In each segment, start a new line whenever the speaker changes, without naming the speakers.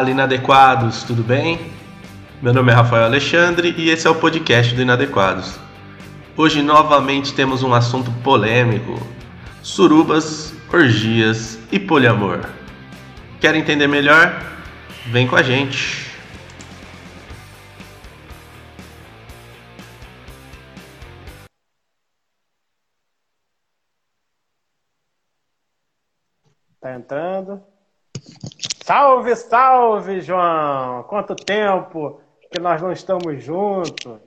Fala, inadequados, tudo bem? Meu nome é Rafael Alexandre e esse é o podcast do Inadequados. Hoje novamente temos um assunto polêmico: surubas, orgias e poliamor. Quer entender melhor? Vem com a gente.
Tá entrando. Salve, salve, João! Quanto tempo que nós não estamos juntos.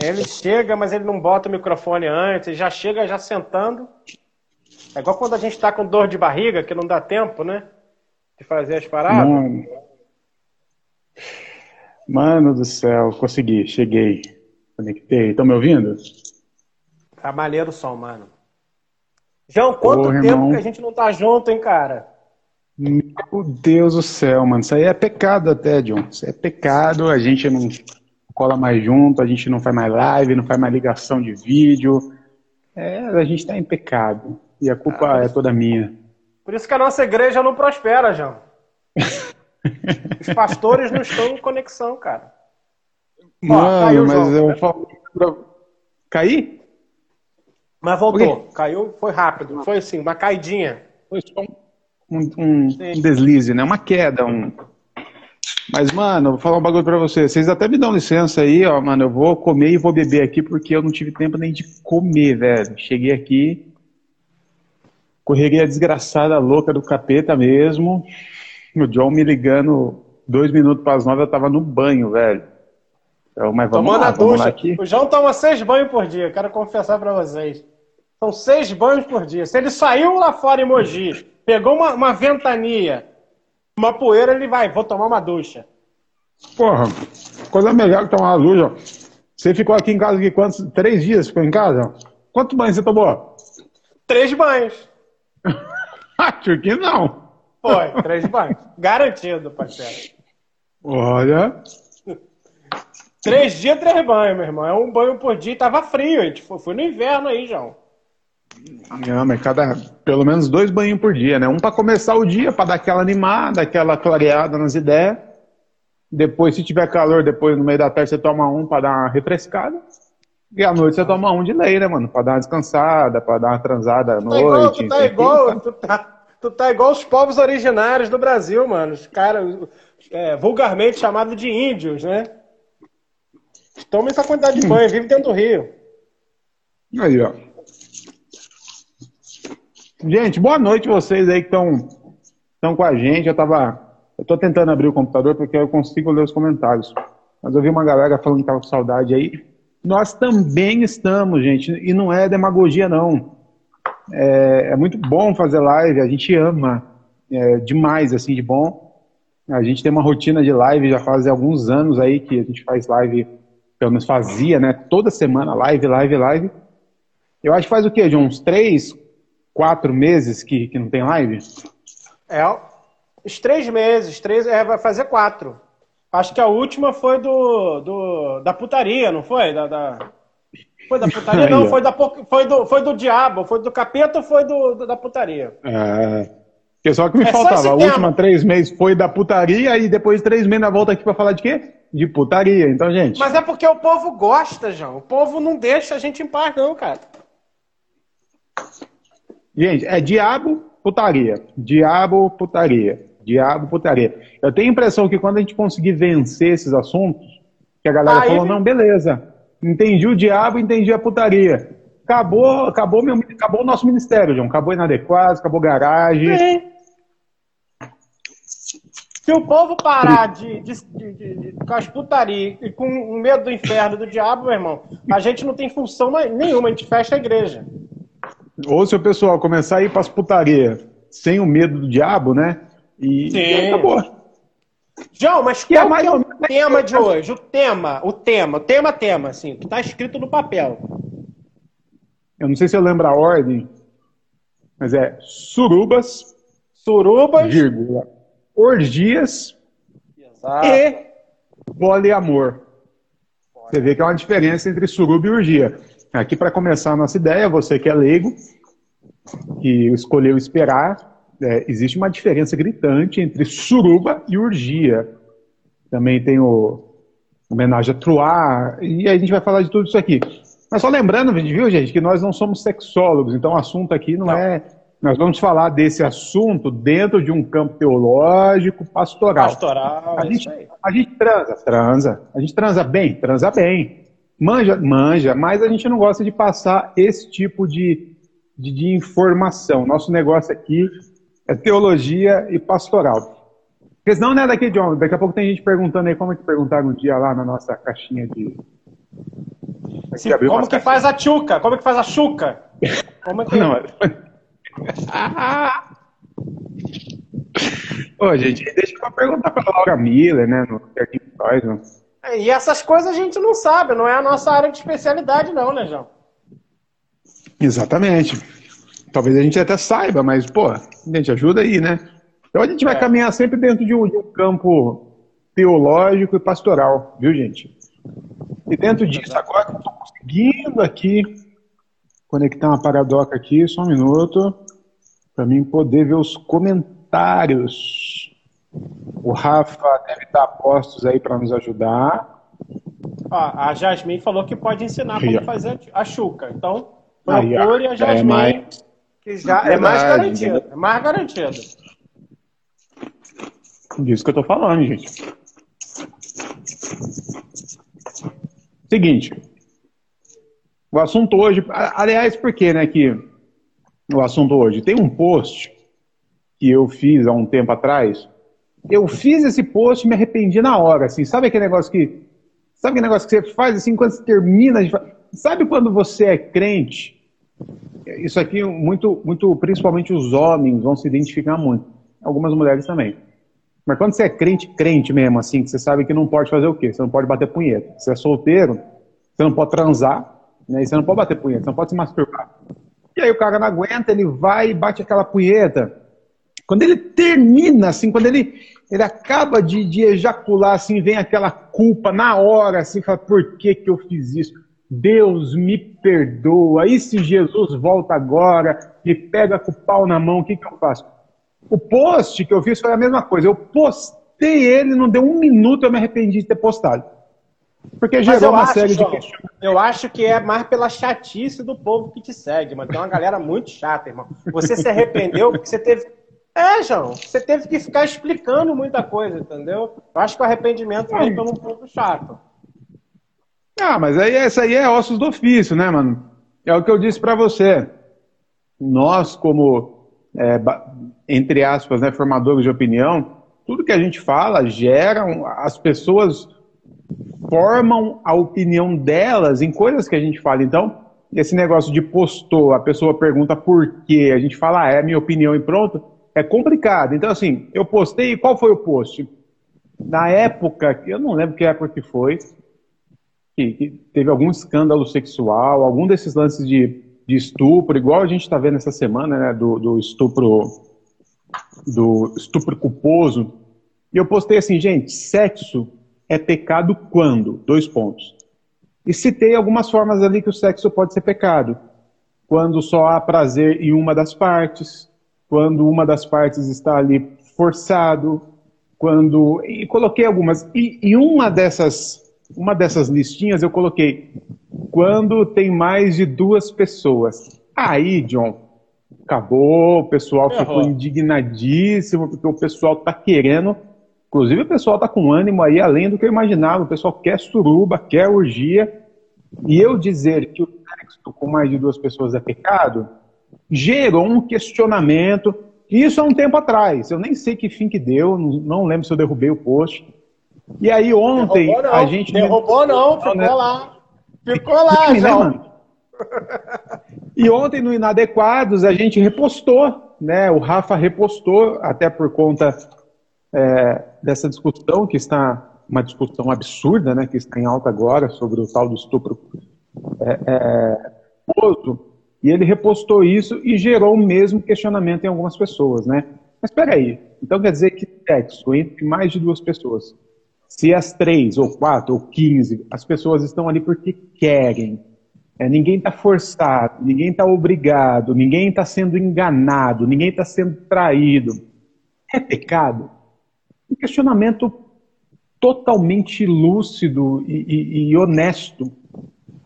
Ele chega, mas ele não bota o microfone antes, já chega já sentando. É igual quando a gente está com dor de barriga, que não dá tempo, né? De fazer as paradas.
Mano, Mano do céu, consegui, cheguei. Conectei. Estão me ouvindo?
Tá maneiro o som, mano. João, quanto
Porra,
tempo
irmão.
que a gente não tá junto, hein, cara?
Meu Deus do céu, mano. Isso aí é pecado até, John. Isso é pecado. A gente não cola mais junto, a gente não faz mais live, não faz mais ligação de vídeo. É, a gente tá em pecado. E a culpa
Ah,
é toda minha.
Por isso que a nossa igreja não prospera, João. Os pastores não estão em conexão, cara.
Mano,
caiu o
mas eu falo. Caí?
Mas voltou. Caiu, foi rápido. Foi assim, uma caidinha.
Foi só um, um- um- deslize, né? Uma queda, um. Mas, mano, vou falar um bagulho pra vocês. Vocês até me dão licença aí, ó, mano. Eu vou comer e vou beber aqui porque eu não tive tempo nem de comer, velho. Cheguei aqui, correria desgraçada, louca do capeta mesmo. O John me ligando dois minutos para as nove, eu tava no banho, velho. Então, mas vamos
Tomando
lá, vamos lá
ducha.
aqui.
O João toma seis banhos por dia, quero confessar pra vocês. São seis banhos por dia. Se ele saiu lá fora em Mogi, pegou uma, uma ventania, uma poeira, ele vai, vou tomar uma ducha.
Porra, coisa melhor que tomar uma ó. Você ficou aqui em casa aqui quantos? Três dias ficou em casa? Quanto banho você tomou?
Três banhos.
Acho que não.
Foi, três banhos. Garantido, parceiro.
Olha.
Três dias, três banhos, meu irmão. É um banho por dia e tava frio. Gente foi, foi no inverno aí, João.
Não, mas cada, pelo menos dois banhos por dia, né? Um pra começar o dia, pra dar aquela animada, aquela clareada nas ideias. Depois, se tiver calor, depois no meio da tarde você toma um pra dar uma refrescada. E à noite você toma um de lei, né, mano? Pra dar uma descansada, pra dar uma transada à
Tá igual,
noite.
tu tá igual, tu tá, tu tá igual os povos originários do Brasil, mano. Os caras, é, vulgarmente chamados de índios, né? Toma essa quantidade de banho, vive dentro do rio.
Aí, ó. Gente, boa noite vocês aí que estão com a gente. Eu tava. Eu tô tentando abrir o computador porque eu consigo ler os comentários. Mas eu vi uma galera falando que tava com saudade aí. Nós também estamos, gente. E não é demagogia, não. É, é muito bom fazer live, a gente ama é, demais, assim, de bom. A gente tem uma rotina de live já faz alguns anos aí que a gente faz live, pelo menos fazia, né? Toda semana, live, live, live. Eu acho que faz o quê, John? Uns três, quatro meses que, que não tem live?
É, os três meses, três, é, vai fazer quatro. Acho que a última foi do, do da putaria, não foi? Da, da- Foi da putaria? Não, foi, da, foi, do, foi do diabo, foi do capeta ou foi do, do- da putaria?
É. Só que me
É
faltava. A
tema.
última três meses foi da putaria e depois de três meses na volta aqui pra falar de quê? De putaria. Então, gente.
Mas é porque o povo gosta, João. O povo não deixa a gente em paz, não, cara.
Gente, é diabo, putaria. Diabo, putaria. Diabo, putaria. Eu tenho a impressão que quando a gente conseguir vencer esses assuntos, que a galera
Aí
falou, não, beleza. Entendi o diabo, entendi a putaria. Acabou, acabou, meu, acabou o nosso ministério, João. Acabou inadequado, acabou garagem.
Se o povo parar de, de, de, de- com as putarias e com o medo do inferno do diabo, meu irmão, a gente não tem função nenhuma, a gente fecha a igreja.
Ou se o pessoal começar a ir pras putaria sem o medo do diabo, né? E,
Sim.
e acabou.
João, mas
Que é
qual
mais
que é o tema de hoje? O tema, o tema, o tema, tema, assim, que tá escrito no papel.
Eu não sei se eu lembro a ordem, mas é surubas,
Surubas
vírgula, orgias
Exato.
e poliamor. Você vê que há uma diferença entre suruba e orgia. Aqui, para começar a nossa ideia, você que é leigo, que escolheu esperar, é, existe uma diferença gritante entre suruba e urgia. Também tem o homenagem a Troar, e a gente vai falar de tudo isso aqui. Mas só lembrando, viu, gente, que nós não somos sexólogos, então o assunto aqui não, não. é. Nós vamos falar desse assunto dentro de um campo teológico, pastoral.
Pastoral,
a, gente, a gente transa, transa. A gente transa bem, transa bem. Manja, manja, mas a gente não gosta de passar esse tipo de, de, de informação. Nosso negócio aqui é teologia e pastoral. Porque senão não é daqui, John. Daqui a pouco tem gente perguntando aí, como é que perguntaram um dia lá na nossa caixinha de.
Sim, como que faz a chuca? Como é que faz a chuca? Como é que... Não,
Ô, gente, deixa eu perguntar pra Laura Miller, né, no Jardim Poison.
E essas coisas a gente não sabe, não é a nossa área de especialidade, não, né, João?
Exatamente. Talvez a gente até saiba, mas, pô, gente, ajuda aí, né? Então a gente vai é. caminhar sempre dentro de um, de um, campo teológico e pastoral, viu, gente? E dentro disso, agora eu estou conseguindo aqui conectar uma paradoca aqui, só um minuto, para mim poder ver os comentários. O Rafa deve estar postos aí para nos ajudar.
Ó, a Jasmine falou que pode ensinar como fazer a chuca. Então, procure a Jasmine, é mais... que já é, é mais garantido. É mais garantido.
Disso que eu tô falando, gente. Seguinte. O assunto hoje. Aliás, por que, né, que o assunto hoje? Tem um post que eu fiz há um tempo atrás. Eu fiz esse post e me arrependi na hora, assim. Sabe aquele negócio que. Sabe aquele negócio que você faz assim quando você termina de Sabe quando você é crente? Isso aqui, muito, muito, principalmente os homens vão se identificar muito. Algumas mulheres também mas quando você é crente, crente mesmo, assim, que você sabe que não pode fazer o quê? Você não pode bater punheta. Você é solteiro, você não pode transar, né? E você não pode bater punheta, você não pode se masturbar. E aí o cara não aguenta, ele vai e bate aquela punheta. Quando ele termina, assim, quando ele, ele acaba de, de ejacular, assim, vem aquela culpa na hora, assim, fala, por que que eu fiz isso? Deus me perdoa. E se Jesus volta agora, me pega com o pau na mão, o que que eu faço? O post que eu fiz foi a mesma coisa. Eu postei ele, não deu um minuto, eu me arrependi de ter postado. Porque gerou uma acho, série de
questões. Eu acho que é mais pela chatice do povo que te segue, mano. Tem uma galera muito chata, irmão. Você se arrependeu porque você teve. É, João, você teve que ficar explicando muita coisa, entendeu? Eu acho que o arrependimento vem pelo um chato.
Ah, mas aí essa aí é ossos do ofício, né, mano? É o que eu disse para você. Nós, como é, entre aspas, né, formadores de opinião, tudo que a gente fala gera, as pessoas formam a opinião delas em coisas que a gente fala. Então, esse negócio de postou, a pessoa pergunta por quê, a gente fala, ah, é a minha opinião e pronto, é complicado. Então, assim, eu postei, qual foi o post? Na época, eu não lembro que época que foi, que, que teve algum escândalo sexual, algum desses lances de, de estupro, igual a gente está vendo essa semana, né, do, do estupro do estupro culposo. E eu postei assim, gente, sexo é pecado quando? Dois pontos. E citei algumas formas ali que o sexo pode ser pecado. Quando só há prazer em uma das partes, quando uma das partes está ali forçado, quando. E coloquei algumas. E, e uma dessas. Uma dessas listinhas eu coloquei quando tem mais de duas pessoas. Aí, John, acabou, o pessoal ficou indignadíssimo, porque o pessoal está querendo. Inclusive, o pessoal está com ânimo aí além do que eu imaginava. O pessoal quer suruba, quer urgia. E eu dizer que o sexo com mais de duas pessoas é pecado gerou um questionamento. Isso há um tempo atrás. Eu nem sei que fim que deu, não lembro se eu derrubei o post. E aí ontem
derrubou,
a gente.
Derrubou não, ficou né? lá. Ficou lá, Sim, Né,
e ontem no Inadequados a gente repostou, né? O Rafa repostou, até por conta é, dessa discussão que está uma discussão absurda, né? Que está em alta agora sobre o tal do estupro é, é, e ele repostou isso e gerou o mesmo questionamento em algumas pessoas, né? Mas espera aí, então quer dizer que sexo entre mais de duas pessoas, se as três ou quatro ou quinze, as pessoas estão ali porque querem, é, ninguém está forçado, ninguém está obrigado, ninguém está sendo enganado, ninguém está sendo traído. É pecado? Um questionamento totalmente lúcido e, e, e honesto.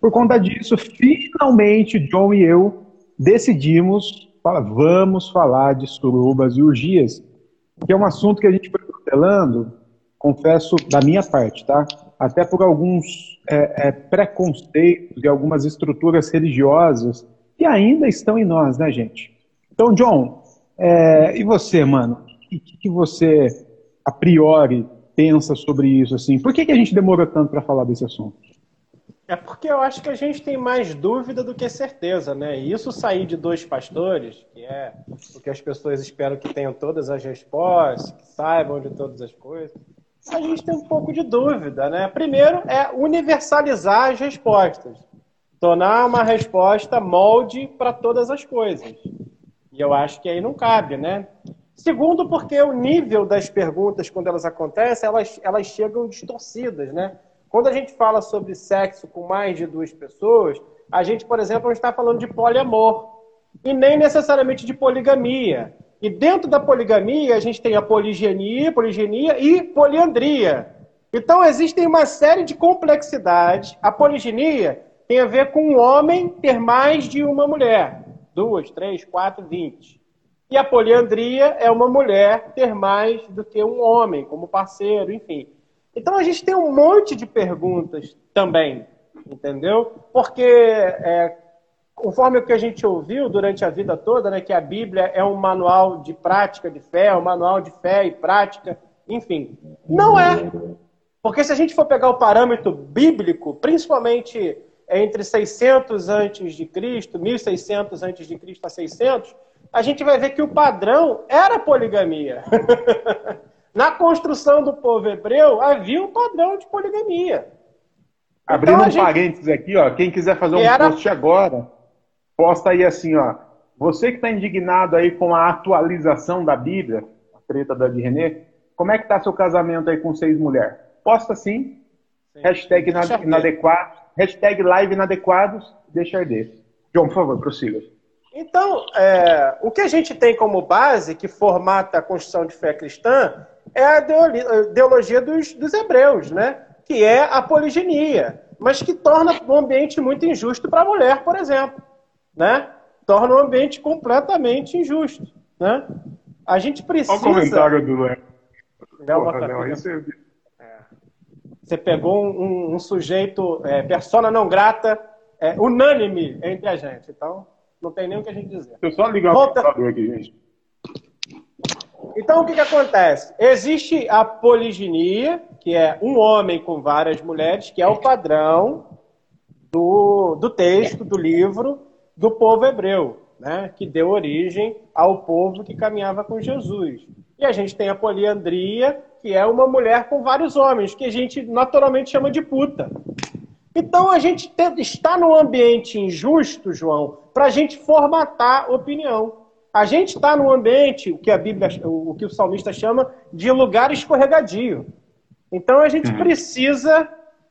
Por conta disso, finalmente, John e eu decidimos, fala, vamos falar de surubas e urgias, que é um assunto que a gente foi protelando, confesso, da minha parte, tá? Até por alguns é, é, preconceitos e algumas estruturas religiosas que ainda estão em nós, né, gente? Então, John, é, e você, mano? O que, que, você, a priori, pensa sobre isso? Assim? Por que, que a gente demorou tanto para falar desse assunto?
É porque eu acho que a gente tem mais dúvida do que certeza, né? E isso sair de dois pastores, que é o que as pessoas esperam que tenham todas as respostas, que saibam de todas as coisas, a gente tem um pouco de dúvida, né? Primeiro é universalizar as respostas, tornar uma resposta molde para todas as coisas. E eu acho que aí não cabe, né? Segundo, porque o nível das perguntas, quando elas acontecem, elas, elas chegam distorcidas, né? Quando a gente fala sobre sexo com mais de duas pessoas, a gente, por exemplo, está falando de poliamor e nem necessariamente de poligamia. E dentro da poligamia, a gente tem a poligenia, poligenia e poliandria. Então, existem uma série de complexidades. A poligenia tem a ver com um homem ter mais de uma mulher. Duas, três, quatro, vinte. E a poliandria é uma mulher ter mais do que um homem como parceiro, enfim. Então a gente tem um monte de perguntas também, entendeu? Porque é, conforme o que a gente ouviu durante a vida toda, né, que a Bíblia é um manual de prática de fé, um manual de fé e prática, enfim, não é. Porque se a gente for pegar o parâmetro bíblico, principalmente entre 600 antes de Cristo, 1600 antes de Cristo a 600, a gente vai ver que o padrão era poligamia. Na construção do povo hebreu, havia um padrão de poligamia.
Abrindo então, um gente... parênteses aqui, ó, quem quiser fazer um Era... post agora, posta aí assim, ó. Você que está indignado aí com a atualização da Bíblia, a treta da de René, como é que está seu casamento aí com seis mulheres? Posta sim. sim. Hashtag inadequado, hashtag live inadequados, deixa arder. João, por favor, prossiga.
Então, é, o que a gente tem como base, que formata a construção de fé cristã, é a ideologia dos, dos hebreus, né? que é a poligenia, mas que torna o ambiente muito injusto para a mulher, por exemplo. Né? Torna o ambiente completamente injusto. Né? A gente precisa. Olha
o comentário do Léo.
você... É. você pegou um, um sujeito, é, persona não grata, é, unânime entre a gente. Então, não tem nem o que a gente dizer.
Eu só ligar Volta... o computador aqui, gente.
Então, o que, que acontece? Existe a poliginia, que é um homem com várias mulheres, que é o padrão do, do texto, do livro, do povo hebreu, né? que deu origem ao povo que caminhava com Jesus. E a gente tem a poliandria, que é uma mulher com vários homens, que a gente naturalmente chama de puta. Então a gente está num ambiente injusto, João, para a gente formatar opinião. A gente está num ambiente, o que a Bíblia, o que o salmista chama de lugar escorregadio. Então a gente uhum. precisa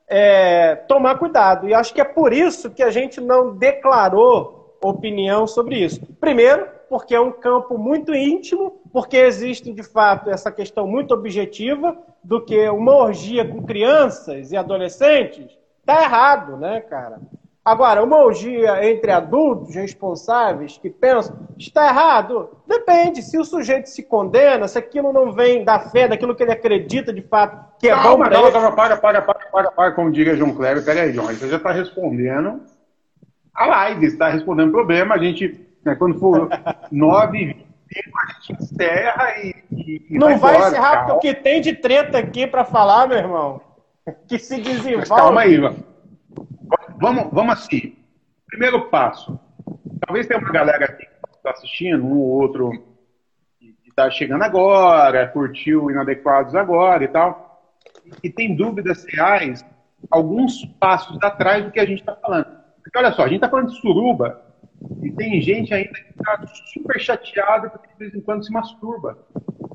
é, tomar cuidado. E acho que é por isso que a gente não declarou opinião sobre isso. Primeiro, porque é um campo muito íntimo, porque existe de fato essa questão muito objetiva do que uma orgia com crianças e adolescentes está errado, né, cara? Agora, uma orgia entre adultos responsáveis que pensam, está errado? Depende. Se o sujeito se condena, se aquilo não vem da fé, daquilo que ele acredita de fato, que é calma, bom para
calma, ele... Calma, para, para, para, para, para, como diga João Cléber. Peraí, João, você já está respondendo a live, está respondendo o problema. A gente, né, quando for nove, a gente encerra e, e,
Não vai, vai encerrar porque o que tem de treta aqui para falar, meu irmão, que se desenvolve...
calma aí, mano. Vamos, vamos assim. Primeiro passo. Talvez tenha uma galera aqui que está assistindo, um ou outro que está chegando agora, curtiu Inadequados agora e tal, e tem dúvidas reais, alguns passos atrás do que a gente está falando. Porque olha só, a gente está falando de suruba e tem gente ainda que está super chateada porque de vez em quando se masturba.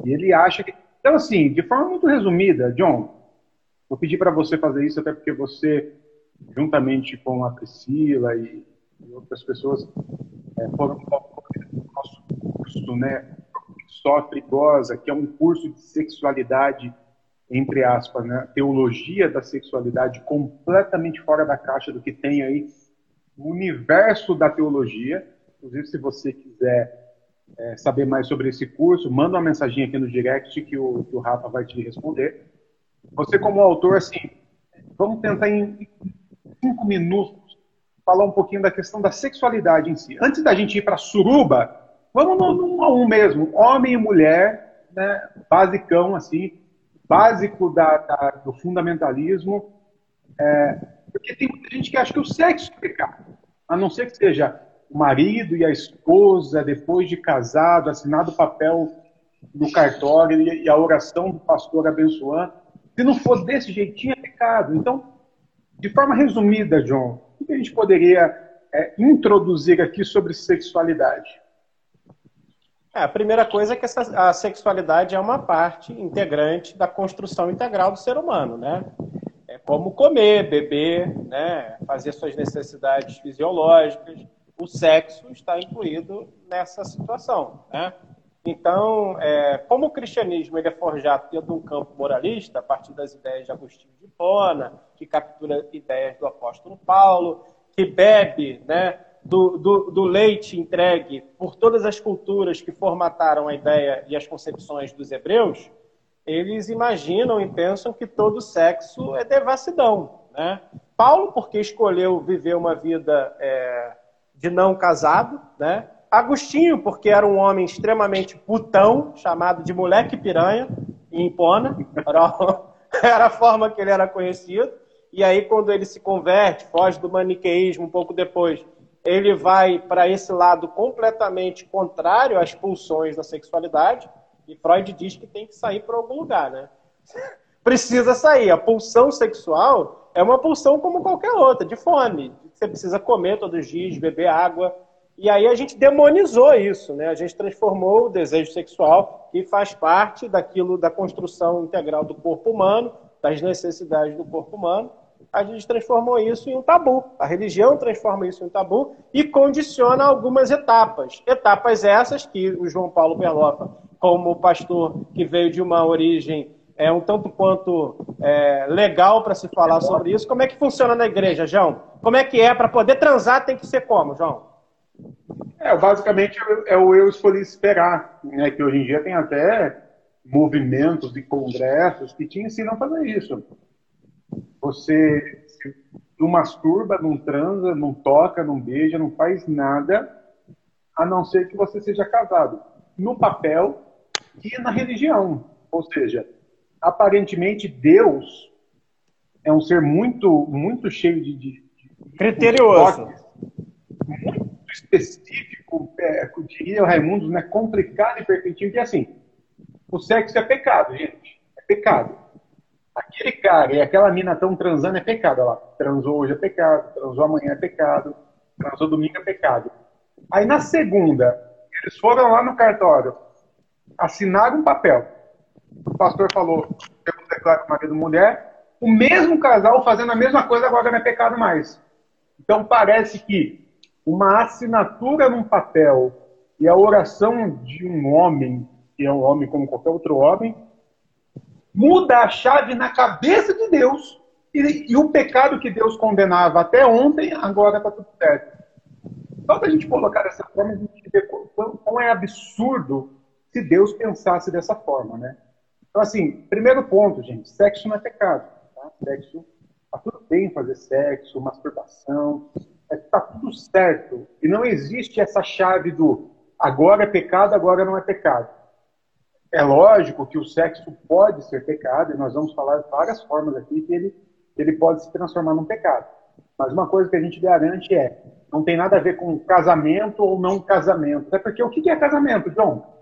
E ele acha que. Então, assim, de forma muito resumida, John, vou pedir para você fazer isso, até porque você juntamente com a Priscila e, e outras pessoas, é, foram no nosso curso, né, Só Frigosa, que é um curso de sexualidade, entre aspas, né, teologia da sexualidade, completamente fora da caixa do que tem aí no universo da teologia. Inclusive, se você quiser é, saber mais sobre esse curso, manda uma mensagem aqui no direct que o, que o Rafa vai te responder. Você, como autor, assim, vamos tentar em cinco minutos falar um pouquinho da questão da sexualidade em si. Antes da gente ir para suruba, vamos no, no a um mesmo, homem e mulher, né, basicão, assim, básico da, da do fundamentalismo, é, porque tem muita gente que acha que o sexo é pecado, a não ser que seja o marido e a esposa, depois de casado, assinado o papel no cartório e a oração do pastor abençoando. Se não for desse jeitinho, é pecado. Então, de forma resumida, John, o que a gente poderia é, introduzir aqui sobre sexualidade?
É, a primeira coisa é que essa, a sexualidade é uma parte integrante da construção integral do ser humano, né? É como comer, beber, né? fazer suas necessidades fisiológicas, o sexo está incluído nessa situação. Né? Então, é, como o cristianismo ele é forjado dentro de um campo moralista, a partir das ideias de Agostinho de Hipona, que captura ideias do apóstolo Paulo, que bebe né, do, do, do, leite entregue por todas as culturas que formataram a ideia e as concepções dos hebreus, eles imaginam e pensam que todo sexo é devassidão. Né? Paulo, porque escolheu viver uma vida é, de não casado, né? Agostinho, porque era um homem extremamente putão, chamado de moleque piranha, em Impona, era a forma que ele era conhecido. E aí, quando ele se converte, foge do maniqueísmo um pouco depois, ele vai para esse lado completamente contrário às pulsões da sexualidade. E Freud diz que tem que sair para algum lugar, né? Precisa sair. A pulsão sexual é uma pulsão como qualquer outra, de fome, você precisa comer todos os dias, beber água. E aí a gente demonizou isso, né? A gente transformou o desejo sexual, que faz parte daquilo da construção integral do corpo humano, das necessidades do corpo humano, a gente transformou isso em um tabu. A religião transforma isso em um tabu e condiciona algumas etapas. Etapas essas que o João Paulo Berlofa, como pastor que veio de uma origem é um tanto quanto é, legal para se falar sobre isso. Como é que funciona na igreja, João? Como é que é para poder transar? Tem que ser como, João?
É, basicamente é o eu escolhi esperar, né? Que hoje em dia tem até movimentos e congressos que te ensinam a fazer isso. Você não masturba, não transa, não toca, não beija, não faz nada, a não ser que você seja casado. No papel e na religião. Ou seja, aparentemente Deus é um ser muito, muito cheio de, de,
de criterioso,
muito específico, é, diria o Raimundo, né, complicado e perfeitinho, que é assim, o sexo é pecado, gente, é pecado. Aquele cara e aquela mina tão transando é pecado. Ela transou hoje é pecado, transou amanhã é pecado, transou domingo é pecado. Aí na segunda, eles foram lá no cartório, assinaram um papel o pastor falou, eu declaro marido e mulher, o mesmo casal fazendo a mesma coisa agora não é pecado mais. Então parece que uma assinatura num papel e a oração de um homem, que é um homem como qualquer outro homem, muda a chave na cabeça de Deus e, e o pecado que Deus condenava até ontem, agora está tudo certo. Só para a gente colocar dessa forma, a gente vê como é absurdo se Deus pensasse dessa forma, né? Então, assim, primeiro ponto, gente, sexo não é pecado. Tá? Sexo, tá tudo bem fazer sexo, masturbação, é, tá tudo certo. E não existe essa chave do agora é pecado, agora não é pecado. É lógico que o sexo pode ser pecado, e nós vamos falar de várias formas aqui que ele, ele pode se transformar num pecado. Mas uma coisa que a gente garante é, não tem nada a ver com casamento ou não casamento. Até porque o que é casamento, John?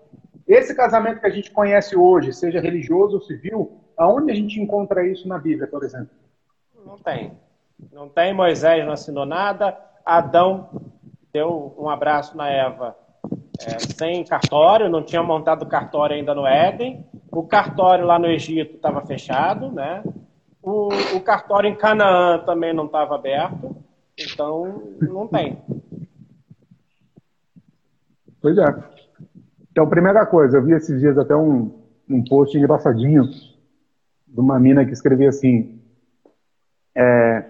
Esse casamento que a gente conhece hoje, seja religioso ou civil, aonde a gente encontra isso na Bíblia, por exemplo?
Não tem. Não tem. Moisés não assinou nada. Adão deu um abraço na Eva é, sem cartório, não tinha montado cartório ainda no Éden. O cartório lá no Egito estava fechado, né? o, o cartório em Canaã também não estava aberto, então não tem.
Pois é. Então, primeira coisa, eu vi esses dias até um, um post engraçadinho de uma mina que escrevia assim: é,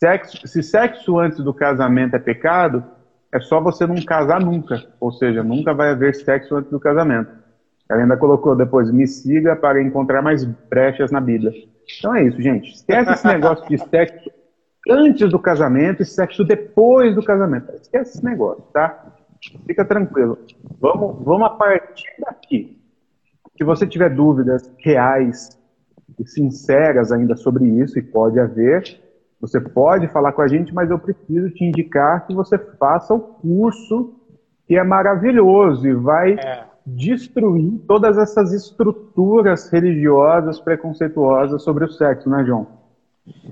sexo, se sexo antes do casamento é pecado, é só você não casar nunca. Ou seja, nunca vai haver sexo antes do casamento. Ela ainda colocou depois, me siga para encontrar mais brechas na Bíblia. Então é isso, gente. Esquece esse negócio de sexo antes do casamento e sexo depois do casamento. Esquece esse negócio, tá? Fica tranquilo. Vamos, vamos a partir daqui. Se você tiver dúvidas reais e sinceras ainda sobre isso, e pode haver, você pode falar com a gente, mas eu preciso te indicar que você faça o curso que é maravilhoso e vai é. destruir todas essas estruturas religiosas preconceituosas sobre o sexo, né, João?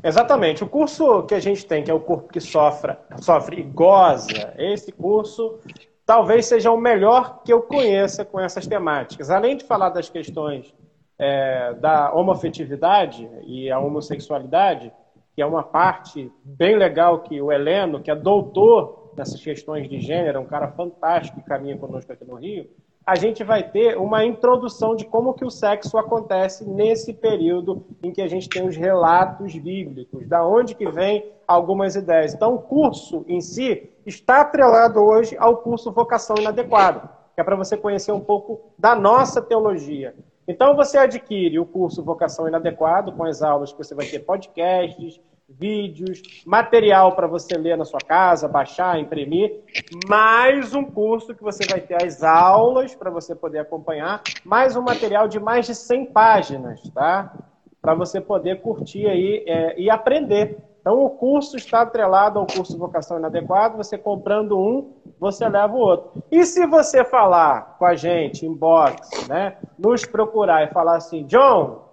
Exatamente. O curso que a gente tem, que é o corpo que sofre, sofre e goza, esse curso talvez seja o melhor que eu conheça com essas temáticas. Além de falar das questões é, da homofetividade e a homossexualidade, que é uma parte bem legal que o Heleno, que é doutor nessas questões de gênero, um cara fantástico que caminha conosco aqui no Rio, a gente vai ter uma introdução de como que o sexo acontece nesse período em que a gente tem os relatos bíblicos, da onde que vem algumas ideias. Então, o curso em si está atrelado hoje ao curso Vocação Inadequada, que é para você conhecer um pouco da nossa teologia. Então, você adquire o curso Vocação Inadequado, com as aulas que você vai ter podcasts, vídeos, material para você ler na sua casa, baixar, imprimir, mais um curso que você vai ter as aulas para você poder acompanhar, mais um material de mais de 100 páginas, tá? Para você poder curtir aí é, e aprender. Então, o curso está atrelado ao curso Vocação Inadequado. Você comprando um, você leva o outro. E se você falar com a gente, inbox, né? Nos procurar e falar assim, John,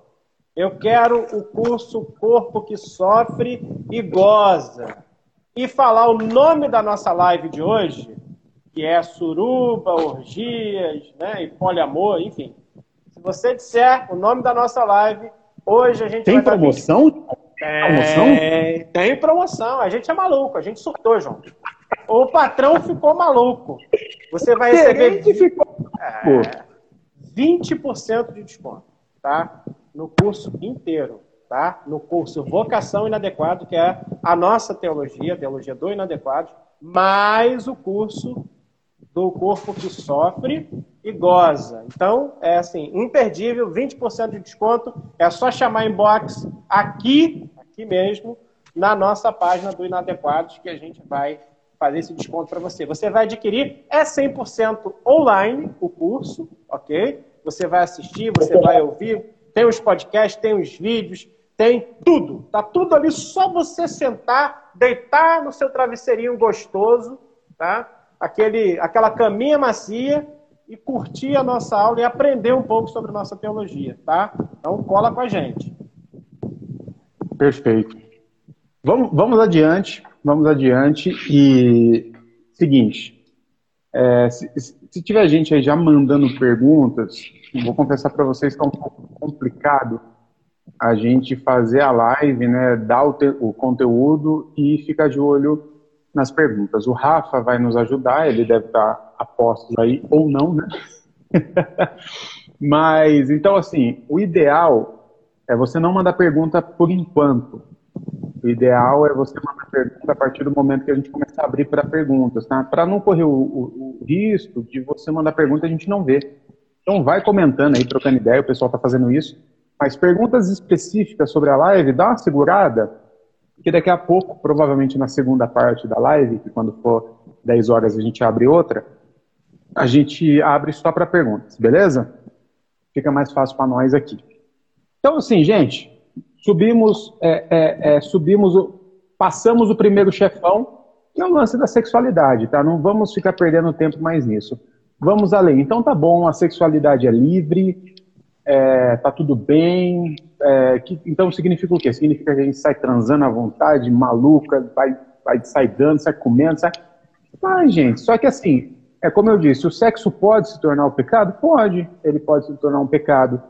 eu quero o curso Corpo que Sofre e Goza. E falar o nome da nossa live de hoje, que é suruba, orgias, né, e poliamor, enfim. Se você disser o nome da nossa live, hoje a gente
tem vai promoção?
Tem promoção? Tem promoção. A gente é maluco, a gente surtou, João. O patrão ficou maluco. Você vai receber ficou... é, 20% de desconto, tá? No curso inteiro, tá? No curso Vocação Inadequado, que é a nossa teologia, a teologia do inadequado, mais o curso do corpo que sofre e goza. Então, é assim, imperdível, 20% de desconto. É só chamar inbox aqui, aqui mesmo, na nossa página do Inadequados, que a gente vai fazer esse desconto para você. Você vai adquirir, é 100% online o curso, ok? Você vai assistir, você vai ouvir, tem os podcasts, tem os vídeos, tem tudo. Tá tudo ali, só você sentar, deitar no seu travesseirinho gostoso, tá? Aquele, aquela caminha macia e curtir a nossa aula e aprender um pouco sobre nossa teologia, tá? Então cola com a gente.
Perfeito. Vamos, vamos adiante, vamos adiante e seguinte, é, tiver gente aí já mandando perguntas, vou confessar para vocês que é um pouco complicado a gente fazer a live, né, dar o, te, o conteúdo e ficar de olho nas perguntas. O Rafa vai nos ajudar, ele deve estar a postos aí, ou não, né? Mas, então, assim, o ideal é você não mandar pergunta por enquanto. O ideal é você mandar pergunta a partir do momento que a gente começar a abrir para perguntas, tá? Para não correr o, o, o risco de você mandar pergunta e a gente não ver. Então vai comentando aí, trocando ideia, o pessoal está fazendo isso. Mas perguntas específicas sobre a live, dá uma segurada, que daqui a pouco, provavelmente na segunda parte da live, que quando for 10 horas a gente abre outra, a gente abre só para perguntas, beleza? Fica mais fácil para nós aqui. Então, assim, gente, subimos, é, é, é, subimos, o, passamos o primeiro chefão, que é o lance da sexualidade, tá? Não vamos ficar perdendo tempo mais nisso. Vamos além. Então tá bom, a sexualidade é livre, é, tá tudo bem. É, que, então significa o quê? Significa que a gente sai transando à vontade, maluca, vai, vai sai dando, sai comendo, sai. Mas, gente, só que assim, é como eu disse, o sexo pode se tornar um pecado? Pode, ele pode se tornar um pecado.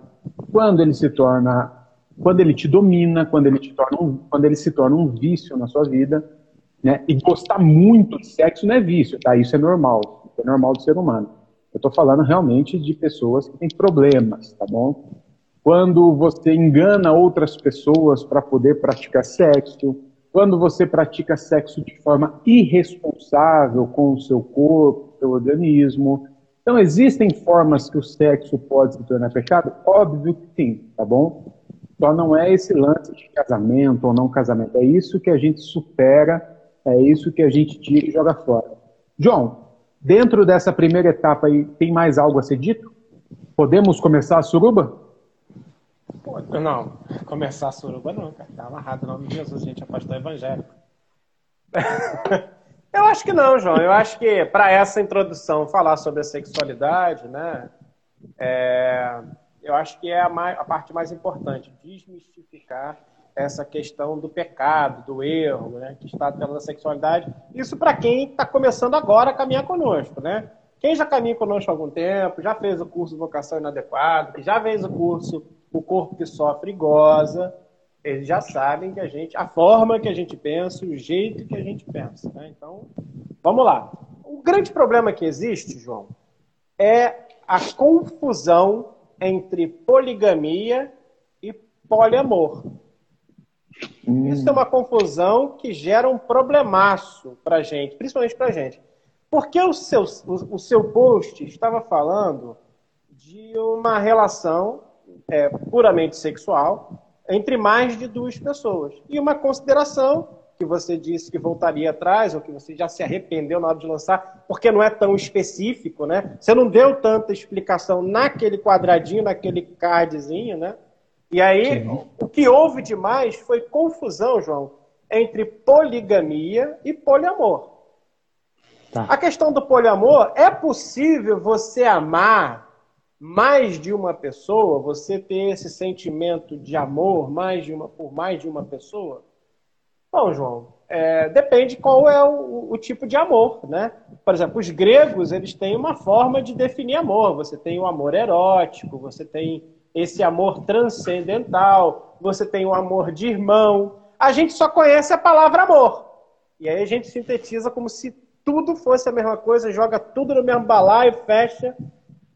Quando ele se torna quando ele te domina, quando ele, te torna um, quando ele se torna um vício na sua vida, né? E gostar muito de sexo não é vício, tá? Isso é normal, isso é normal do ser humano. Eu estou falando realmente de pessoas que têm problemas, tá bom? Quando você engana outras pessoas para poder praticar sexo, quando você pratica sexo de forma irresponsável com o seu corpo, seu organismo. Então, existem formas que o sexo pode se tornar pecado? Óbvio que sim, tá bom? Só não é esse lance de casamento ou não casamento. É isso que a gente supera, é isso que a gente tira e joga fora. John, dentro dessa primeira etapa aí, tem mais algo a ser dito? Podemos começar a suruba?
Não, começar a suruba não, cara. Tá amarrado o nome de Jesus, gente, é pastor evangélico. Eu acho que não, João. Eu acho que para essa introdução, falar sobre a sexualidade, né? É, eu acho que é a, mais, a, parte mais importante, desmistificar essa questão do pecado, do erro, né? Que está pela sexualidade. Isso para quem está começando agora a caminhar conosco, né? Quem já caminha conosco há algum tempo, já fez o curso vocação inadequado, já fez o curso o corpo que sofre goza, eles já sabem que a gente, a forma que a gente pensa, o jeito que a gente pensa. Né? Então, vamos lá. O grande problema que existe, João, é a confusão entre poligamia e poliamor. Hum. Isso é uma confusão que gera um problemaço para gente, principalmente para gente. Porque o seu, o, o seu post estava falando de uma relação é, puramente sexual entre mais de duas pessoas. E uma consideração que você disse que voltaria atrás, ou que você já se arrependeu na hora de lançar, porque não é tão específico, né? Você não deu tanta explicação naquele quadradinho, naquele cardzinho, né? E aí, Sim. o que houve demais foi confusão, João, entre poligamia e poliamor. Tá. A questão do poliamor, é possível você amar mais de uma pessoa, você ter esse sentimento de amor mais de uma, por mais de uma pessoa? Bom, João, é, depende qual é o, o, tipo de amor, né? Por exemplo, os gregos, eles têm uma forma de definir amor. Você tem o amor erótico, você tem esse amor transcendental, você tem o amor de irmão. A gente só conhece a palavra amor. E aí a gente sintetiza como se tudo fosse a mesma coisa, joga tudo no mesmo balaio, fecha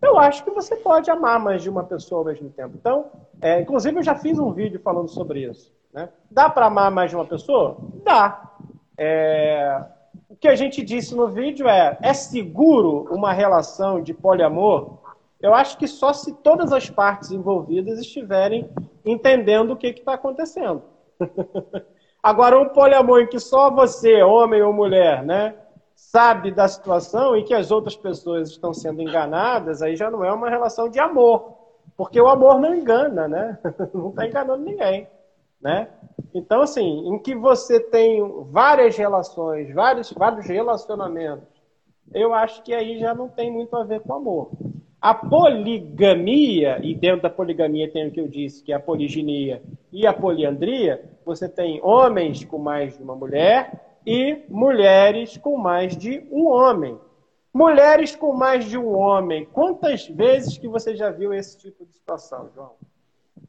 eu acho que você pode amar mais de uma pessoa ao mesmo tempo. Então, é, inclusive eu já fiz um vídeo falando sobre isso. Né? Dá para amar mais de uma pessoa? Dá. É, o que a gente disse no vídeo é: é seguro uma relação de poliamor? Eu acho que só se todas as partes envolvidas estiverem entendendo o que está acontecendo. Agora, um poliamor em que só você, homem ou mulher, né, sabe da situação e que as outras pessoas estão sendo enganadas, aí já não é uma relação de amor. Porque o amor não engana, né? Não está enganando ninguém, né? Então, assim, em que você tem várias relações, vários, vários relacionamentos, eu acho que aí já não tem muito a ver com amor. A poligamia, e dentro da poligamia tem o que eu disse, que é a poliginia e a poliandria, você tem homens com mais de uma mulher e mulheres com mais de um homem. Mulheres com mais de um homem. Quantas vezes que você já viu esse tipo de situação, João?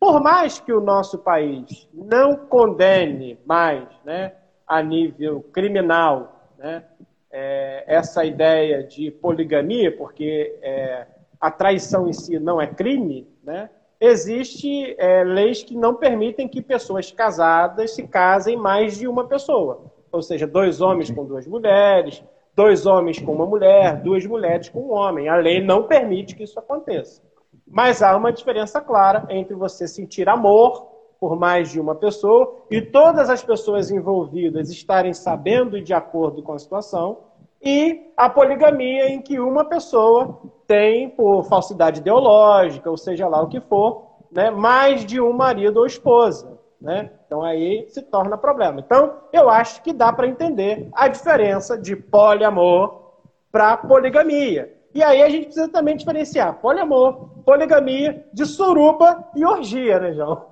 Por mais que o nosso país não condene mais, né, a nível criminal, né, é, essa ideia de poligamia, porque é, a traição em si não é crime, né, existe é, leis que não permitem que pessoas casadas se casem mais de uma pessoa ou seja, dois homens com duas mulheres, dois homens com uma mulher, duas mulheres com um homem. A lei não permite que isso aconteça. Mas há uma diferença clara entre você sentir amor por mais de uma pessoa e todas as pessoas envolvidas estarem sabendo e de acordo com a situação, e a poligamia em que uma pessoa tem, por falsidade ideológica, ou seja lá o que for, né, mais de um marido ou esposa. Né? Então aí se torna problema. Então eu acho que dá para entender a diferença de poliamor para poligamia. E aí a gente precisa também diferenciar poliamor, poligamia, de suruba e orgia, né, João?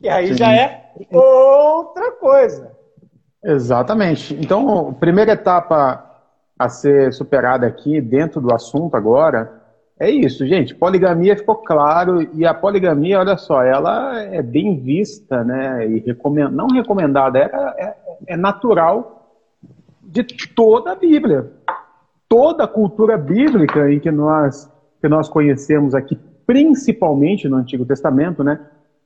E aí Sim. já é outra coisa.
Exatamente. Então, a primeira etapa a ser superada aqui dentro do assunto agora é isso, gente. Poligamia ficou claro e a poligamia, olha só, ela é bem vista, né? E recomend... não recomendada, é, é, é natural de toda a Bíblia, toda a cultura bíblica em que nós que nós conhecemos aqui, principalmente no Antigo Testamento, né?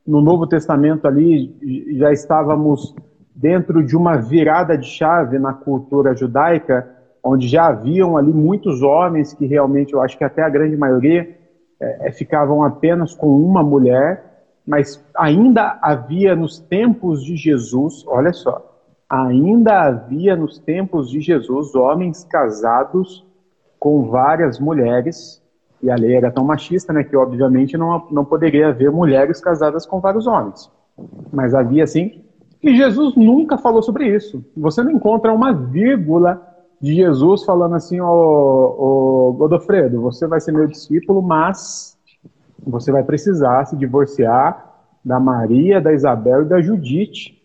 No Novo Testamento ali já estávamos dentro de uma virada de chave na cultura judaica onde já haviam ali muitos homens que realmente, eu acho que até a grande maioria, é, é, ficavam apenas com uma mulher, mas ainda havia nos tempos de Jesus, olha só, ainda havia nos tempos de Jesus homens casados com várias mulheres, e a lei era tão machista, né, que obviamente não, não poderia haver mulheres casadas com vários homens. Mas havia sim, e Jesus nunca falou sobre isso. Você não encontra uma vírgula de Jesus falando assim, ô, Godofredo, você vai ser meu discípulo, mas você vai precisar se divorciar da Maria, da Isabel e da Judite.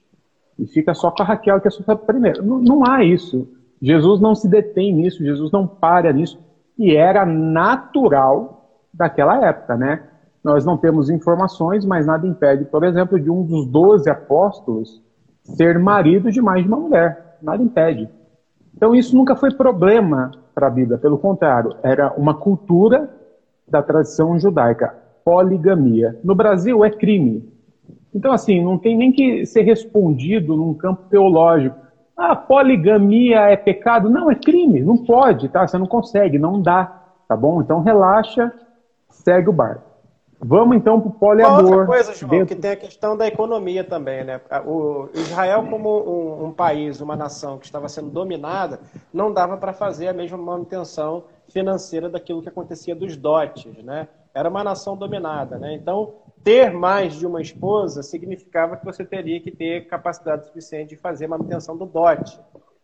E fica só com a Raquel, que é a primeira. Não, não há isso. Jesus não se detém nisso, Jesus não para nisso. E era natural daquela época, né? Nós não temos informações, mas nada impede, por exemplo, de um dos doze apóstolos ser marido de mais de uma mulher. Nada impede. Então isso nunca foi problema para a Bíblia, pelo contrário, era uma cultura da tradição judaica, poligamia. No Brasil é crime. Então assim, não tem nem que ser respondido num campo teológico. Ah, poligamia é pecado? Não, é crime, não pode, tá? Você não consegue, não dá, tá bom? Então relaxa, segue o barco. Vamos então para o poliamor.
outra coisa, João, dentro... que tem a questão da economia também, né? O Israel, como um, um país, uma nação que estava sendo dominada, não dava para fazer a mesma manutenção financeira daquilo que acontecia dos dotes, né? Era uma nação dominada, né? Então, ter mais de uma esposa significava que você teria que ter capacidade suficiente de fazer manutenção do dote.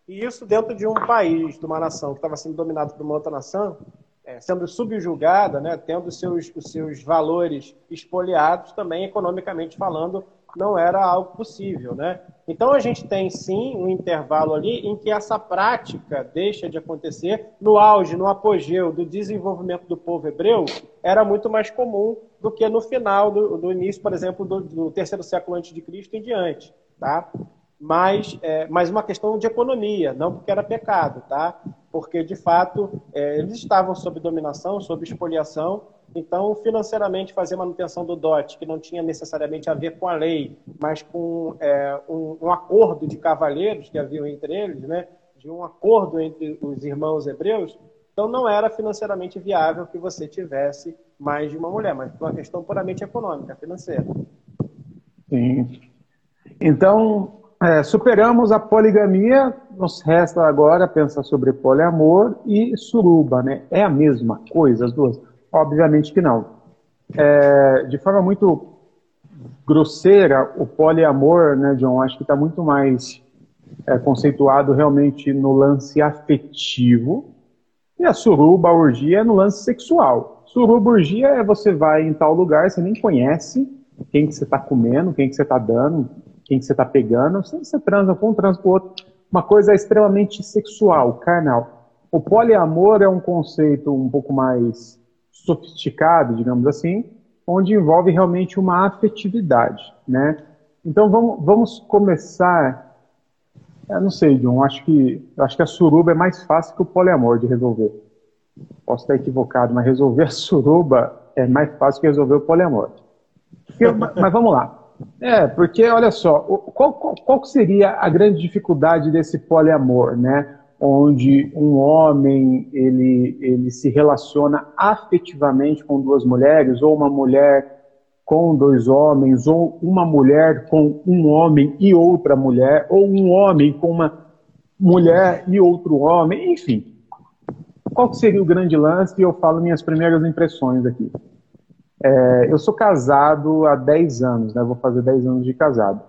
E isso dentro de um país, de uma nação que estava sendo dominado por uma outra nação, é, sendo subjugada, né, tendo seus, os seus valores expoliados, também economicamente falando, não era algo possível. Né? Então a gente tem sim um intervalo ali em que essa prática deixa de acontecer no auge, no apogeu do desenvolvimento do povo hebreu, era muito mais comum do que no final do, do início, por exemplo, do, do terceiro século antes de Cristo em diante. Tá? mas, é, mas uma questão de economia, não porque era pecado, tá? Porque, de fato, é, eles estavam sob dominação, sob expoliação, então, financeiramente, fazer manutenção do DOT, que não tinha necessariamente a ver com a lei, mas com é, um, um, acordo de cavalheiros que haviam entre eles, né? de um acordo entre os irmãos hebreus, então não era financeiramente viável que você tivesse mais de uma mulher, mas uma questão puramente econômica, financeira.
Sim. Então, é, superamos a poligamia, nos resta agora pensar sobre poliamor e suruba, né? É a mesma coisa as duas? Obviamente que não. É, de forma muito grosseira, o poliamor, né, John, acho que está muito mais é, conceituado realmente no lance afetivo, e a suruba, a orgia, é no lance sexual. Suruba, orgia é você vai em tal lugar, você nem conhece quem que você está comendo, quem que você está dando, quem que você está pegando, você, você transa com um, transa com outro. Uma coisa extremamente sexual, carnal. O poliamor é um conceito um pouco mais sofisticado, digamos assim, onde envolve realmente uma afetividade, né? Então vamos, vamos começar. Eu não sei, John. Acho que acho que a suruba é mais fácil que o poliamor de resolver. Posso estar equivocado, mas resolver a suruba é mais fácil que resolver o poliamor. mas vamos lá. É, porque olha só, qual, qual, qual, seria a grande dificuldade desse poliamor, né? Onde um homem ele, ele se relaciona afetivamente com duas mulheres, ou uma mulher com dois homens, ou uma mulher com um homem e outra mulher, ou um homem com uma mulher e outro homem, enfim. Qual seria o grande lance? E eu falo minhas primeiras impressões aqui. É, eu sou casado há 10 anos, né? Vou fazer 10 anos de casado.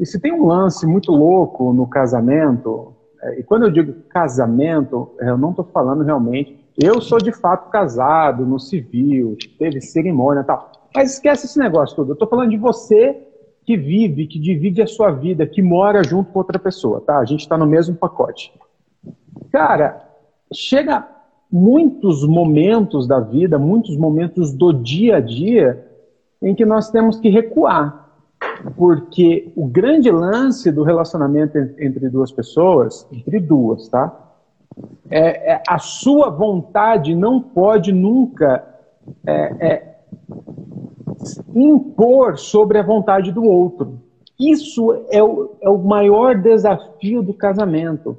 E se tem um lance muito louco no casamento, e quando eu digo casamento, é, eu não estou falando realmente. Eu sou de fato casado no civil, teve cerimônia e tal. Mas esquece esse negócio todo. Eu estou falando de você que vive, que divide a sua vida, que mora junto com outra pessoa, tá? A gente está no mesmo pacote. Cara, chega muitos momentos da vida, muitos momentos do dia a dia, em que nós temos que recuar. Porque o grande lance do relacionamento entre duas pessoas, entre duas, tá? É, é a sua vontade não pode nunca é, é, impor sobre a vontade do outro. Isso é o, é o maior desafio do casamento.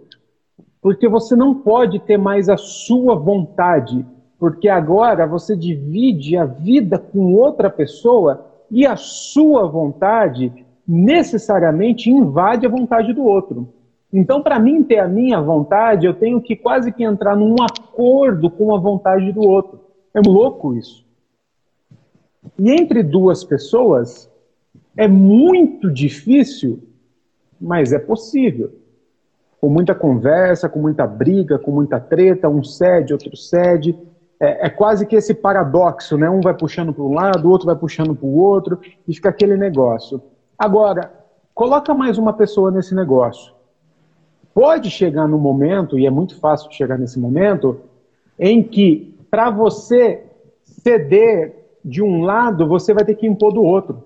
Porque você não pode ter mais a sua vontade, porque agora você divide a vida com outra pessoa e a sua vontade necessariamente invade a vontade do outro. Então, para mim ter a minha vontade, eu tenho que quase que entrar num acordo com a vontade do outro. É louco isso. E entre duas pessoas é muito difícil, mas é possível. Com muita conversa, com muita briga, com muita treta, um cede, outro cede, é, é, quase que esse paradoxo, né? Um vai puxando para um lado, o outro vai puxando para o outro, e fica aquele negócio. Agora, coloca mais uma pessoa nesse negócio. Pode chegar no momento, e é muito fácil chegar nesse momento, em que para você ceder de um lado, você vai ter que impor do outro.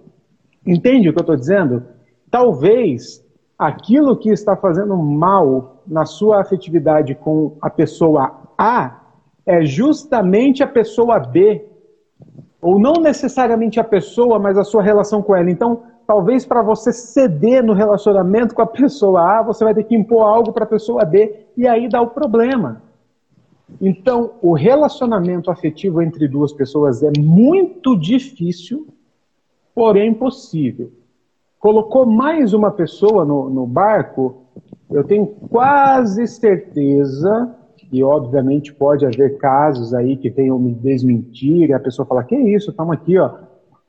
Entende o que eu estou dizendo? Talvez aquilo que está fazendo mal na sua afetividade com a pessoa A é justamente a pessoa B, ou não necessariamente a pessoa, mas a sua relação com ela. Então, talvez para você ceder no relacionamento com a pessoa A, você vai ter que impor algo para a pessoa B, e aí dá o problema. Então, o relacionamento afetivo entre duas pessoas é muito difícil, porém possível. Colocou mais uma pessoa no, no barco, eu tenho quase certeza e obviamente pode haver casos aí que venham me desmentir, e a pessoa fala, que isso, estamos aqui, ó,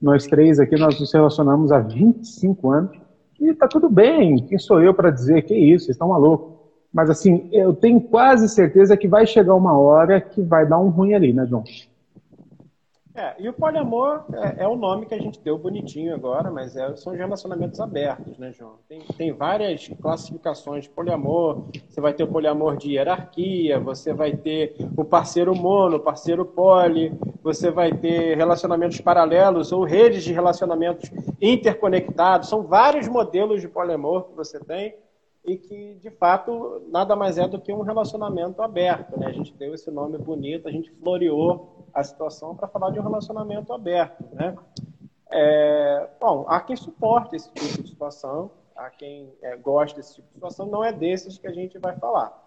nós três aqui, nós nos relacionamos há 25 anos, e tá tudo bem, quem sou eu para dizer? Que isso, vocês estão malucos. Mas assim, eu tenho quase certeza que vai chegar uma hora que vai dar um ruim ali, né, João?
É, e o poliamor é, é, o nome que a gente deu bonitinho agora, mas é, são relacionamentos abertos, né, João? Tem, tem várias classificações de poliamor. Você vai ter o poliamor de hierarquia, você vai ter o parceiro mono, parceiro poli, você vai ter relacionamentos paralelos ou redes de relacionamentos interconectados. São vários modelos de poliamor que você tem e que, de fato, nada mais é do que um relacionamento aberto. Né? A gente deu esse nome bonito, a gente floreou a situação para falar de um relacionamento aberto. Né? É, bom, há quem suporte esse tipo de situação, há quem é, goste desse tipo de situação, não é desses que a gente vai falar.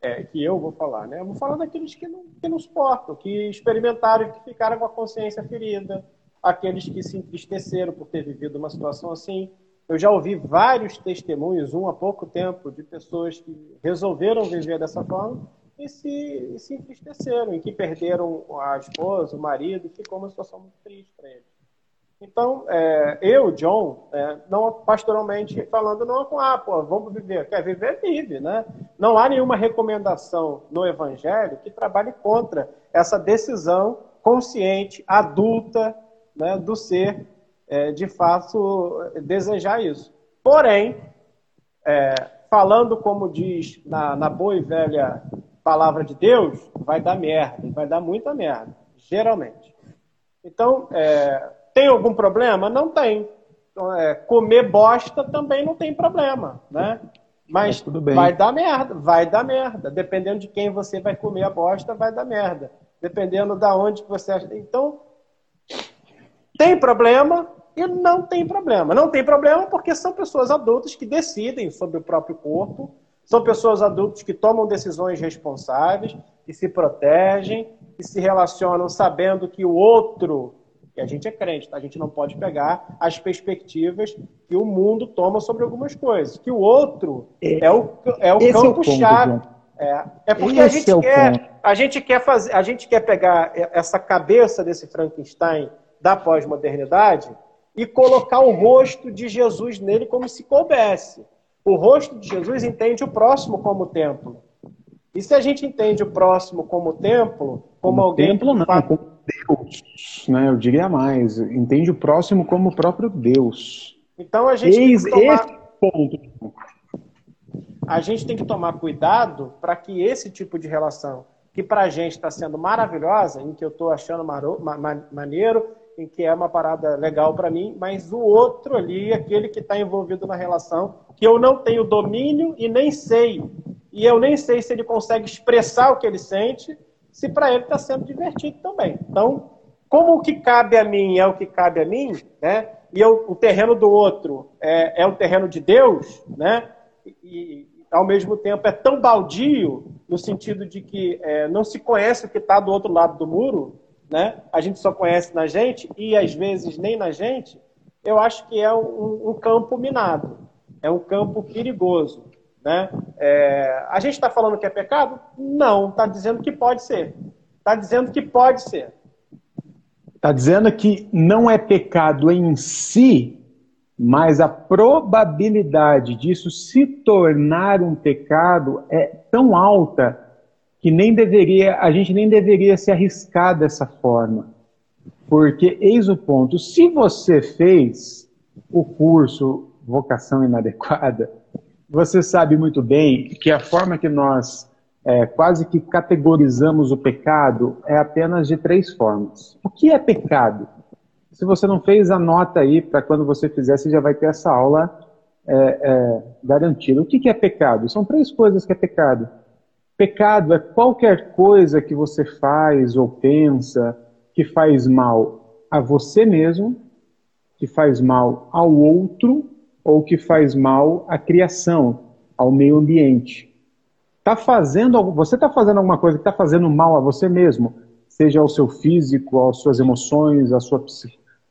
É, que eu vou falar, né? Eu vou falar daqueles que não, que não suportam, que experimentaram que ficaram com a consciência ferida, aqueles que se entristeceram por ter vivido uma situação assim. Eu já ouvi vários testemunhos, um há pouco tempo, de pessoas que resolveram viver dessa forma e se, e se entristeceram, em que perderam a esposa, o marido, e ficou uma situação muito triste para eles. Então, é, eu, John, é, não pastoralmente falando, não com, ah, pô, vamos viver. Quer viver, vive, né? Não há nenhuma recomendação no Evangelho que trabalhe contra essa decisão consciente, adulta, né, do ser, é, de fato, desejar isso. Porém, é, falando como diz na, na boa e velha palavra de Deus, vai dar merda, vai dar muita merda, geralmente. Então, é, tem algum problema? Não tem. Então, é, comer bosta também não tem problema, né? Mas vai dar merda, vai dar merda. Dependendo de quem você vai comer a bosta, vai dar merda. Dependendo da onde você acha. Então, tem problema e não tem problema. Não tem problema porque são pessoas adultas que decidem sobre o próprio corpo, são pessoas adultas que tomam decisões responsáveis, que se protegem, que se relacionam sabendo que o outro, que a gente é crente, tá? a gente não pode pegar as perspectivas que o mundo toma sobre algumas coisas. Que o outro é, é o, é o campo-chave. É, é, porque a gente, é quer, a gente quer fazer, a gente quer pegar essa cabeça desse Frankenstein da pós-modernidade e colocar o rosto de Jesus nele como se coubesse. O rosto de Jesus entende o próximo como templo. E se a gente entende o próximo como templo, como, como alguém.
Templo não, faz... como Deus. Né? Eu diria mais. Entende o próximo como o próprio Deus.
Então a gente. Eis, tem que tomar... Esse ponto. A gente tem que tomar cuidado para que esse tipo de relação, que para a gente está sendo maravilhosa, em que eu estou achando maro, ma, ma, maneiro, que é uma parada legal para mim, mas o outro ali, aquele que está envolvido na relação, que eu não tenho domínio e nem sei. E eu nem sei se ele consegue expressar o que ele sente, se para ele está sendo divertido também. Então, como o que cabe a mim é o que cabe a mim, né? E eu, o terreno do outro é, é o terreno de Deus, né? E, e, ao mesmo tempo é tão baldio no sentido de que é, não se conhece o que está do outro lado do muro, né? A gente só conhece na gente e às vezes nem na gente. Eu acho que é um, um campo minado, é um campo perigoso, né? É, a gente está falando que é pecado? Não, está dizendo que pode ser. Está dizendo que pode ser.
Está dizendo que não é pecado em si, mas a probabilidade disso se tornar um pecado é tão alta que nem deveria, a gente nem deveria se arriscar dessa forma. Porque eis o ponto, se você fez o curso vocação inadequada, você sabe muito bem que a forma que nós é, quase que categorizamos o pecado é apenas de três formas. O que é pecado? Se você não fez, anota aí para quando você fizer, você já vai ter essa aula é, é, garantida. O que, que é pecado? São três coisas que é pecado. Pecado é qualquer coisa que você faz ou pensa que faz mal a você mesmo, que faz mal ao outro ou que faz mal à criação, ao meio ambiente. Tá fazendo, você está fazendo alguma coisa que está fazendo mal a você mesmo, seja ao seu físico, às suas emoções, à sua,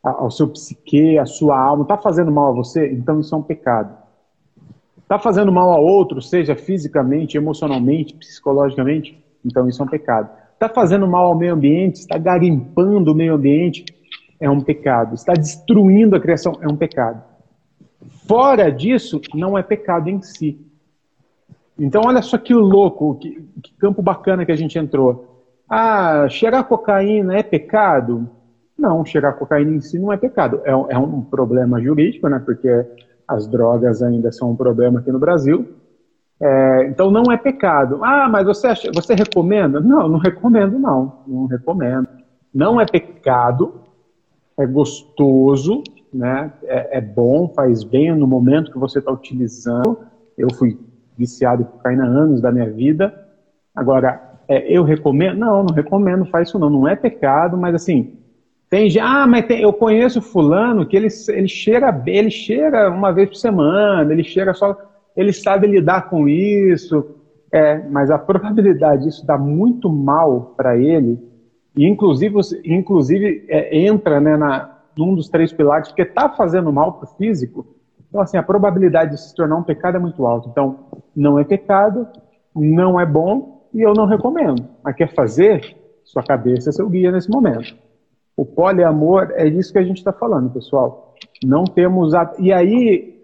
ao seu psique, à sua alma, está fazendo mal a você? Então isso é um pecado. Está fazendo mal a outro, seja fisicamente, emocionalmente, psicologicamente, então isso é um pecado. Está fazendo mal ao meio ambiente, está garimpando o meio ambiente, é um pecado. Está destruindo a criação, é um pecado. Fora disso, não é pecado em si. Então, olha só que louco, que, que campo bacana que a gente entrou. Ah, cheirar cocaína é pecado? Não, cheirar cocaína em si não é pecado. É, é um problema jurídico, né? Porque as drogas ainda são um problema aqui no Brasil. É, então não é pecado. Ah, mas você, acha, você recomenda? Não, não recomendo, não. Não recomendo. Não é pecado, é gostoso, né? É, é bom, faz bem no momento que você está utilizando. Eu fui viciado em cocaína anos da minha vida. Agora, é, eu recomendo? Não, não recomendo, faz isso não. Não é pecado, mas assim, tem ah, mas tem, eu conheço fulano que ele, ele cheira ele cheira uma vez por semana, ele chega só, ele sabe lidar com isso. É, mas a probabilidade disso dar muito mal para ele, e inclusive, inclusive é, entra né, na, num dos três pilares, porque está fazendo mal para o físico, então assim, a probabilidade de se tornar um pecado é muito alta. Então, não é pecado, não é bom, e eu não recomendo. Mas quer fazer, sua cabeça é seu guia nesse momento. O poliamor é isso que a gente está falando, pessoal. Não temos. A... E aí,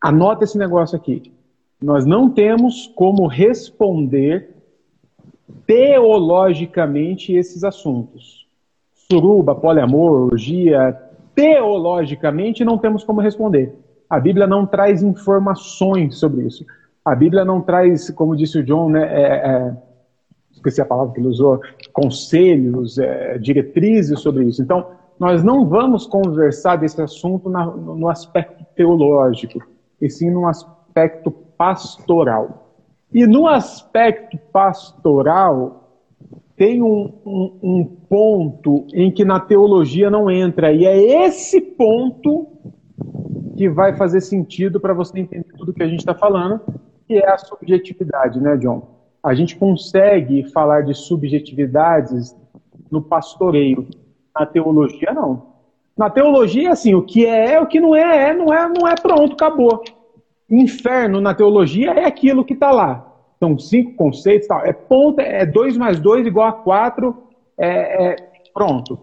anota esse negócio aqui. Nós não temos como responder teologicamente esses assuntos. Suruba, poliamor, orgia, teologicamente não temos como responder. A Bíblia não traz informações sobre isso. A Bíblia não traz, como disse o John, né, é, é, esqueci a palavra que ele usou, conselhos, é, diretrizes sobre isso. Então, nós não vamos conversar desse assunto na, no aspecto teológico, e sim no aspecto pastoral. E no aspecto pastoral, tem um, um, um, ponto em que na teologia não entra, e é esse ponto que vai fazer sentido para você entender tudo que a gente está falando, que é a subjetividade, né, John? A gente consegue falar de subjetividades no pastoreio. Na teologia, não. Na teologia, assim, o que é é, o que não é é, não é, não é pronto, acabou. Inferno na teologia é aquilo que está lá. São cinco conceitos, tal. é ponto, é 2 mais 2 igual a 4, é, é, pronto.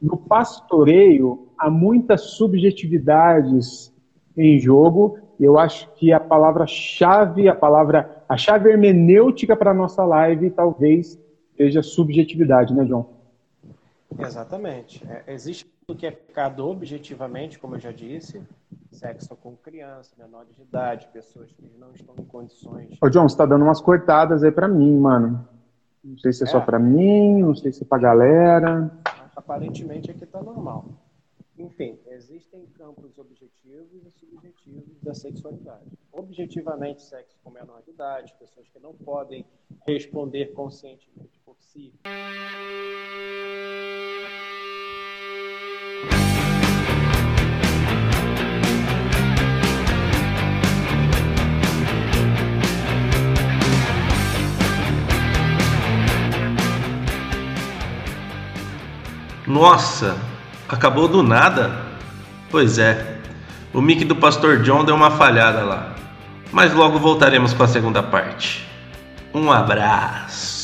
No pastoreio, há muitas subjetividades em jogo eu acho que a palavra-chave, a palavra, a chave hermenêutica para a nossa live talvez seja subjetividade, né, João?
Exatamente. É, existe o que é pecado objetivamente, como eu já disse, sexo com criança, menores de idade, pessoas que não estão em condições.
Ô, João, você está dando umas cortadas aí para mim, mano. Não sei se é, é. só para mim, não sei se é para galera.
Aparentemente aqui está normal. Enfim, existem campos objetivos e subjetivos da sexualidade. Objetivamente, sexo com menor de idade, pessoas que não podem responder conscientemente por si.
Nossa, acabou do nada? Pois é, o mic do Pastor John deu uma falhada lá. Mas logo voltaremos com a segunda parte. Um abraço.